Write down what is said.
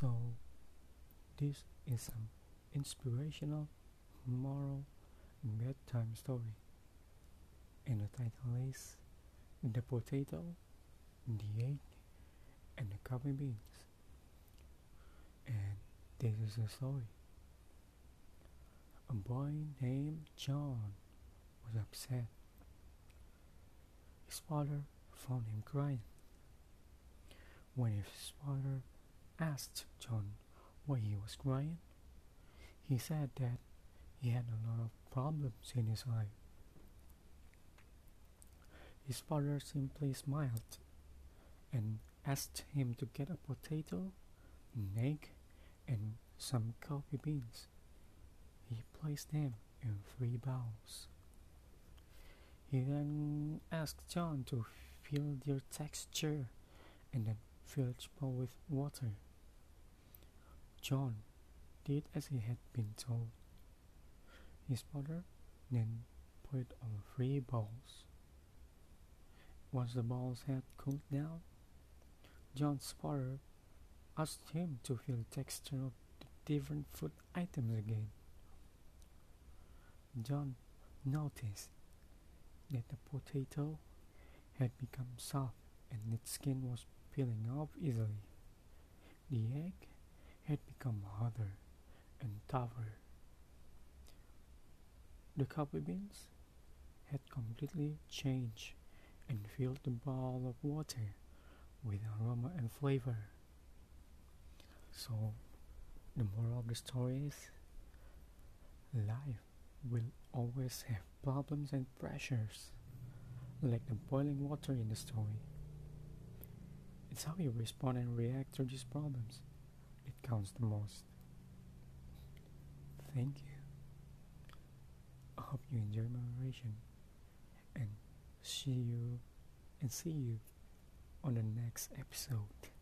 So, this is some inspirational, moral, bedtime story. And the title is The Potato, the Egg, and the Coffee Beans. And this is the story. A boy named John was upset. His father found him crying. When his father asked John why he was crying, he said that he had a lot of problems in his life. His father simply smiled and asked him to get a potato, an egg, and some coffee beans. He placed them in three bowls. He then asked John to feel their texture and then fill each bowl with water. John did as he had been told. His father then put on three bowls. Once the bowls had cooled down, John's father asked him to feel the texture of the different food items again. John noticed that the potato had become soft and its skin was peeling off easily. The egg had become harder and tougher. The coffee beans had completely changed and filled the bowl of water with aroma and flavor. So, the moral of the story is life will always have problems and pressures, like the boiling water in the story. It's how you respond and react to these problems. It counts the most. Thank you. I hope you enjoy my narration and see you and see you on the next episode.